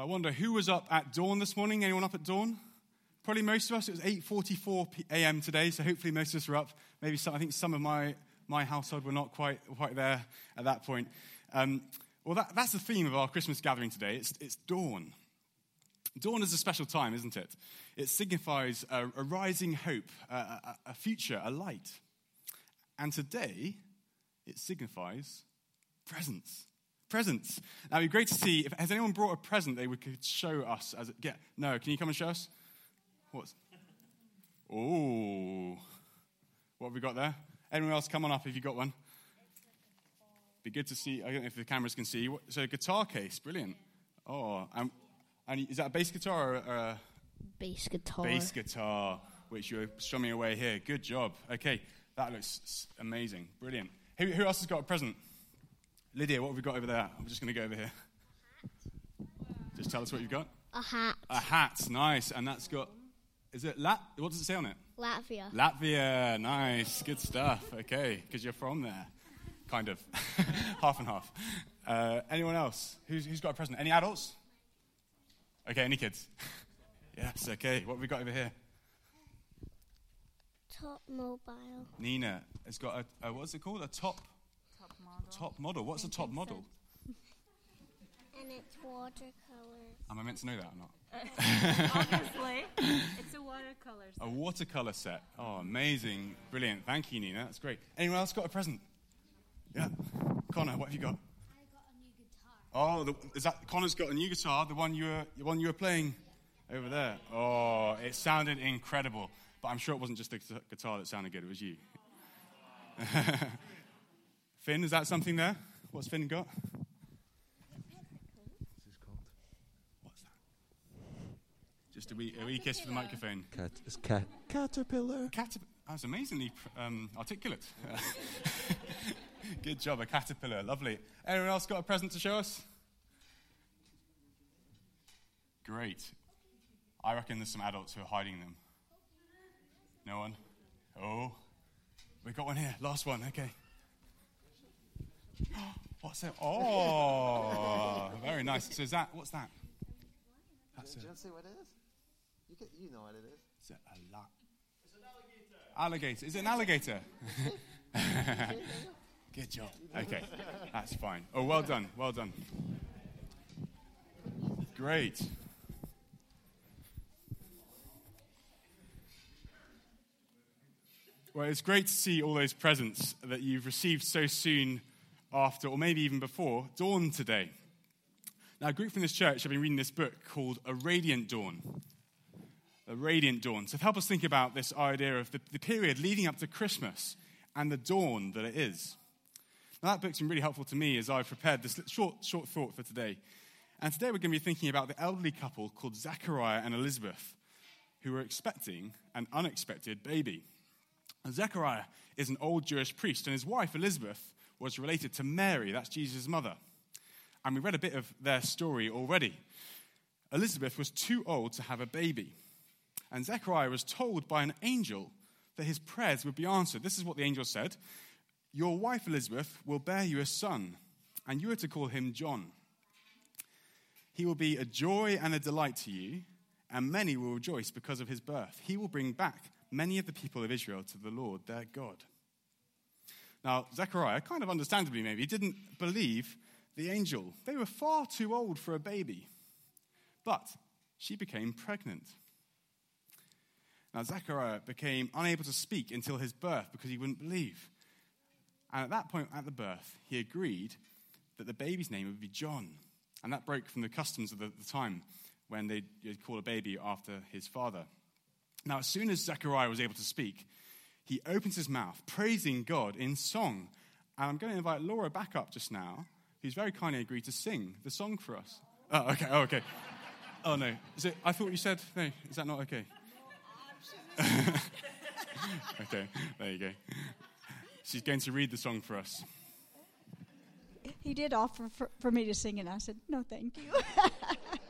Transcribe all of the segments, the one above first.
I wonder who was up at dawn this morning? Anyone up at dawn? Probably most of us. It was 8:44 a.m. today, so hopefully most of us were up. Maybe some, I think some of my, my household were not quite, quite there at that point. Um, well, that, that's the theme of our Christmas gathering today. It's, it's dawn. Dawn is a special time, isn't it? It signifies a, a rising hope, a, a, a future, a light. And today, it signifies presents. Presents. Now, it'd be great to see if has anyone brought a present they would could show us as it get. No, can you come and show us? What's? Oh, what have we got there? Anyone else, come on up if you got one. Be good to see. I don't know if the cameras can see. So, guitar case, brilliant. Oh, and, and is that a bass guitar or a bass guitar? Bass guitar, which you're strumming away here. Good job. Okay, that looks amazing, brilliant. Who, who else has got a present? Lydia, what have we got over there? I'm just going to go over here. Just tell us what you've got. A hat. A hat, nice. And that's got, is it Lat? What does it say on it? Latvia. Latvia, nice. Good stuff. Okay, because you're from there. Kind of. half and half. Uh, anyone else? Who's, who's got a present? Any adults? Okay, any kids? yes, okay. What have we got over here? Top mobile. Nina has got a, a what's it called? A top Top model. top model. What's a top model? And it's watercolors. Am I meant to know that or not? Obviously, it's a watercolor. Set. A watercolor set. Oh, amazing. Brilliant. Thank you, Nina. That's great. Anyone else got a present? Yeah. Connor, what have you got? I got a new guitar. Oh, the, is that Connor's got a new guitar, the one you were the one you were playing over there. Oh, it sounded incredible. But I'm sure it wasn't just the guitar that sounded good, it was you. Finn, is that something there? What's Finn got? This is called. What's that? Just a wee, a wee kiss for the microphone. Cat, it's cat, caterpillar. Caterpillar. That's amazingly um, articulate. Good job, a caterpillar. Lovely. Anyone else got a present to show us? Great. I reckon there's some adults who are hiding them. No one? Oh. We got one here. Last one. Okay. What's it? Oh, very nice. So is that, what's that? That's a, you see what it is? You, can, you know what it is. It's it a lot? It's an alligator. Alligator. Is it an alligator? Good job. Okay, that's fine. Oh, well done. Well done. Great. Well, it's great to see all those presents that you've received so soon after, or maybe even before, dawn today. Now, a group from this church have been reading this book called A Radiant Dawn. A Radiant Dawn. So, help us think about this idea of the, the period leading up to Christmas and the dawn that it is. Now, that book's been really helpful to me as I've prepared this short, short thought for today. And today we're going to be thinking about the elderly couple called Zechariah and Elizabeth, who were expecting an unexpected baby. And Zechariah is an old Jewish priest, and his wife Elizabeth was related to Mary, that's Jesus' mother. And we read a bit of their story already. Elizabeth was too old to have a baby. And Zechariah was told by an angel that his prayers would be answered. This is what the angel said Your wife Elizabeth will bear you a son, and you are to call him John. He will be a joy and a delight to you, and many will rejoice because of his birth. He will bring back many of the people of Israel to the Lord their God. Now, Zechariah, kind of understandably maybe, didn't believe the angel. They were far too old for a baby. But she became pregnant. Now, Zechariah became unable to speak until his birth because he wouldn't believe. And at that point, at the birth, he agreed that the baby's name would be John. And that broke from the customs of the, the time when they'd, they'd call a baby after his father. Now, as soon as Zechariah was able to speak, he opens his mouth, praising God in song. And I'm going to invite Laura back up just now, who's very kindly agreed to sing the song for us. Oh, okay, oh, okay. Oh, no. Is it, I thought you said, no, is that not okay? okay, there you go. She's going to read the song for us. He did offer for, for me to sing, and I said, no, thank you.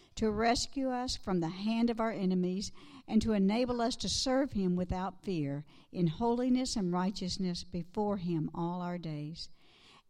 to rescue us from the hand of our enemies and to enable us to serve him without fear in holiness and righteousness before him all our days.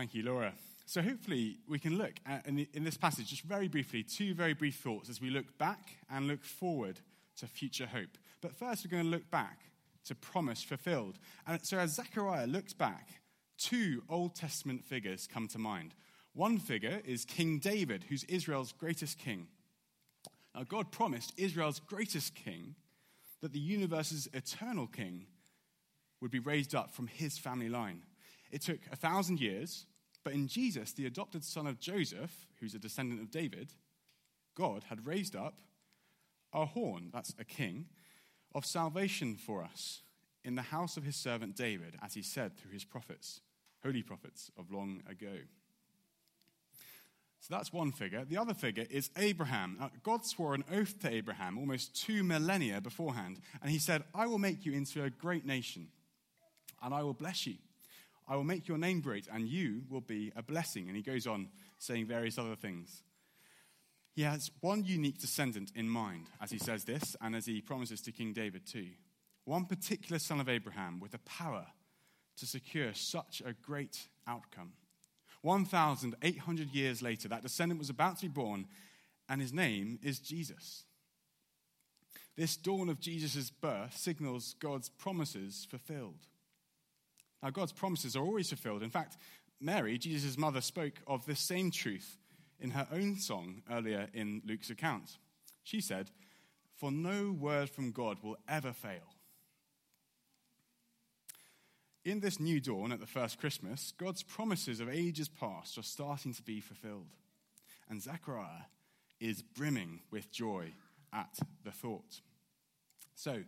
Thank you, Laura. So, hopefully, we can look at, in, the, in, this passage, just very briefly, two very brief thoughts as we look back and look forward to future hope. But first, we're going to look back to promise fulfilled. And so, as Zechariah looks back, two Old Testament figures come to mind. One figure is King David, who's Israel's greatest king. Now, God promised Israel's greatest king that the universe's eternal king would be raised up from his family line. It took a thousand years, but in Jesus, the adopted son of Joseph, who's a descendant of David, God had raised up a horn, that's a king, of salvation for us in the house of his servant David, as he said through his prophets, holy prophets of long ago. So that's one figure. The other figure is Abraham. God swore an oath to Abraham almost two millennia beforehand, and he said, I will make you into a great nation, and I will bless you. I will make your name great, and you will be a blessing. And he goes on saying various other things. He has one unique descendant in mind as he says this, and as he promises to King David too. One particular son of Abraham with the power to secure such a great outcome. 1,800 years later, that descendant was about to be born, and his name is Jesus. This dawn of Jesus' birth signals God's promises fulfilled. Now, God's promises are always fulfilled. In fact, Mary, Jesus' mother, spoke of this same truth in her own song earlier in Luke's account. She said, For no word from God will ever fail. In this new dawn at the first Christmas, God's promises of ages past are starting to be fulfilled. And Zechariah is brimming with joy at the thought. So,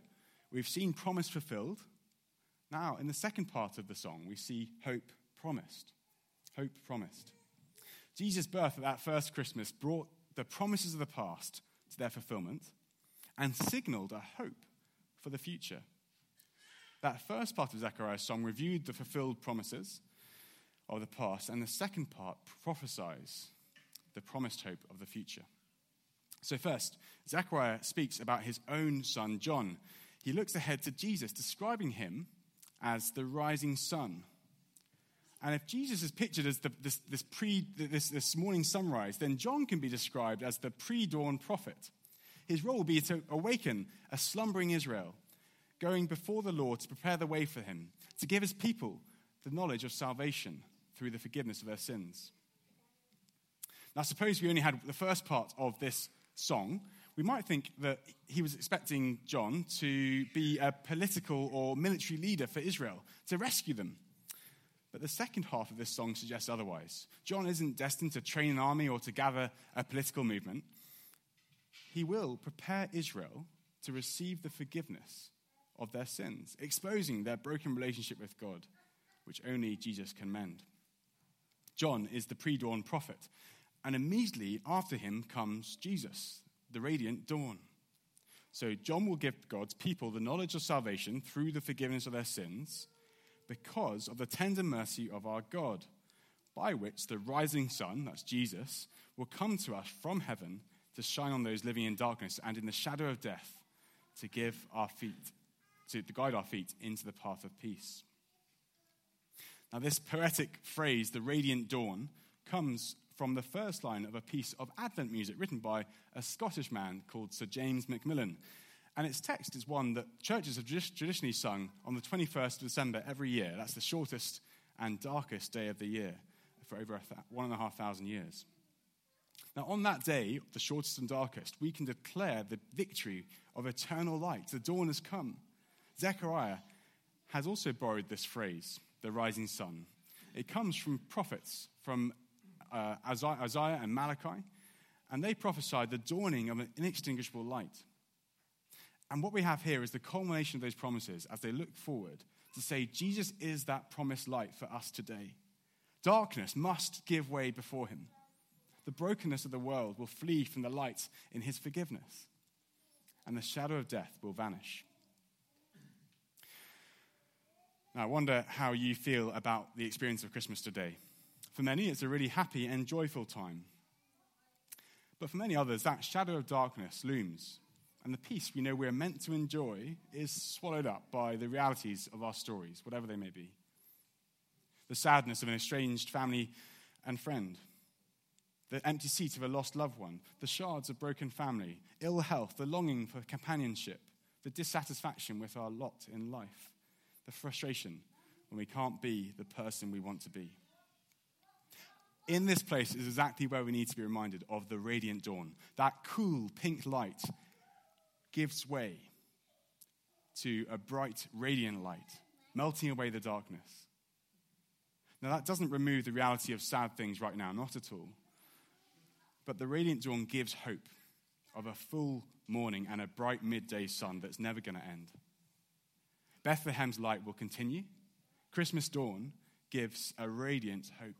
we've seen promise fulfilled, now, in the second part of the song, we see hope promised. Hope promised. Jesus' birth at that first Christmas brought the promises of the past to their fulfillment and signaled a hope for the future. That first part of Zechariah's song reviewed the fulfilled promises of the past, and the second part prophesies the promised hope of the future. So, first, Zechariah speaks about his own son, John. He looks ahead to Jesus, describing him as the rising sun. And if Jesus is pictured as the, this, this, pre, this, this morning sunrise, then John can be described as the pre dawn prophet. His role will be to awaken a slumbering Israel, going before the Lord to prepare the way for him, to give his people the knowledge of salvation through the forgiveness of their sins. Now, suppose we only had the first part of this song, we might think that he was expecting John to be a political or military leader for Israel, to rescue them. But the second half of this song suggests otherwise. John isn't destined to train an army or to gather a political movement. He will prepare Israel to receive the forgiveness of their sins, exposing their broken relationship with God, which only Jesus can mend. John is the pre dawn prophet, and immediately after him comes Jesus, the radiant dawn. So, John will give God's people the knowledge of salvation through the forgiveness of their sins because of the tender mercy of our God, by which the rising sun, that's Jesus, will come to us from heaven to shine on those living in darkness and in the shadow of death to give our feet, to guide our feet into the path of peace. Now, this poetic phrase, the radiant dawn, comes from the first line of a piece of Advent music written by a Scottish man called Sir James Macmillan. And its text is one that churches have traditionally sung on the 21st of December every year. That's the shortest and darkest day of the year for over one and a half thousand years. Now, on that day, the shortest and darkest, we can declare the victory of eternal light. The dawn has come. Zechariah has also borrowed this phrase, the rising sun. It comes from prophets, from uh, Isaiah and Malachi, and they prophesied the dawning of an inextinguishable light. And what we have here is the culmination of those promises as they look forward to say, Jesus is that promised light for us today. Darkness must give way before him. The brokenness of the world will flee from the light in his forgiveness, and the shadow of death will vanish. Now, I wonder how you feel about the experience of Christmas today. For many, it's a really happy and joyful time. But for many others, that shadow of darkness looms, and the peace we know we're meant to enjoy is swallowed up by the realities of our stories, whatever they may be. The sadness of an estranged family and friend, the empty seat of a lost loved one, the shards of broken family, ill health, the longing for companionship, the dissatisfaction with our lot in life, the frustration when we can't be the person we want to be. In this place is exactly where we need to be reminded of the radiant dawn. That cool pink light gives way to a bright, radiant light, melting away the darkness. Now, that doesn't remove the reality of sad things right now, not at all. But the radiant dawn gives hope of a full morning and a bright midday sun that's never going to end. Bethlehem's light will continue. Christmas dawn gives a radiant hope.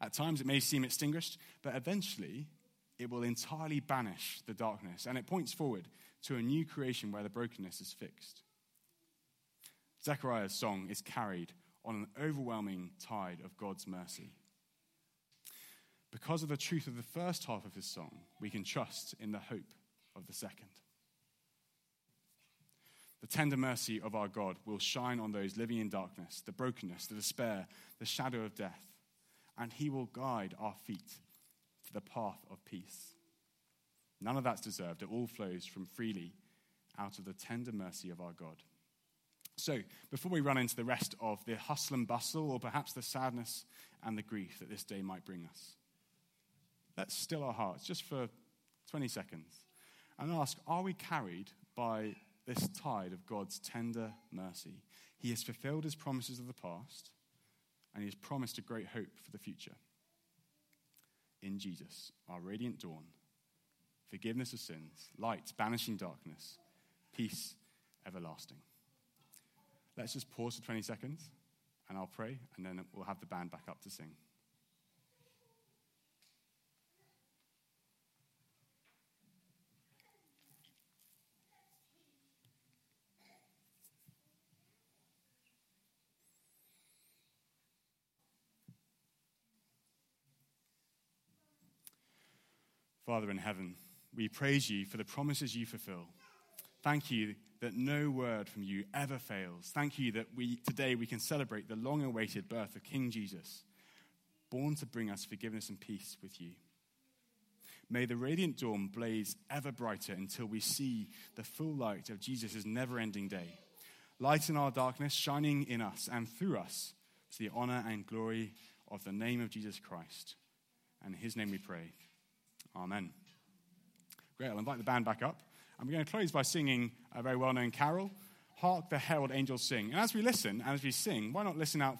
At times it may seem extinguished, but eventually it will entirely banish the darkness, and it points forward to a new creation where the brokenness is fixed. Zechariah's song is carried on an overwhelming tide of God's mercy. Because of the truth of the first half of his song, we can trust in the hope of the second. The tender mercy of our God will shine on those living in darkness, the brokenness, the despair, the shadow of death, and he will guide our feet to the path of peace. None of that's deserved. It all flows from freely out of the tender mercy of our God. So, before we run into the rest of the hustle and bustle, or perhaps the sadness and the grief that this day might bring us, let's still our hearts just for 20 seconds and ask Are we carried by this tide of God's tender mercy? He has fulfilled his promises of the past, and he has promised a great hope for the future. In Jesus, our radiant dawn, forgiveness of sins, light banishing darkness, peace everlasting. Let's just pause for 20 seconds and I'll pray, and then we'll have the band back up to sing. Father in heaven, we praise you for the promises you fulfill. Thank you that no word from you ever fails. Thank you that we, today we can celebrate the long awaited birth of King Jesus, born to bring us forgiveness and peace with you. May the radiant dawn blaze ever brighter until we see the full light of Jesus' never ending day. Light in our darkness, shining in us and through us to the honor and glory of the name of Jesus Christ. And in his name we pray. Amen. Great, I'll invite the band back up. And we're going to close by singing a very well known carol, Hark the Herald Angels Sing. And as we listen, and as we sing, why not listen out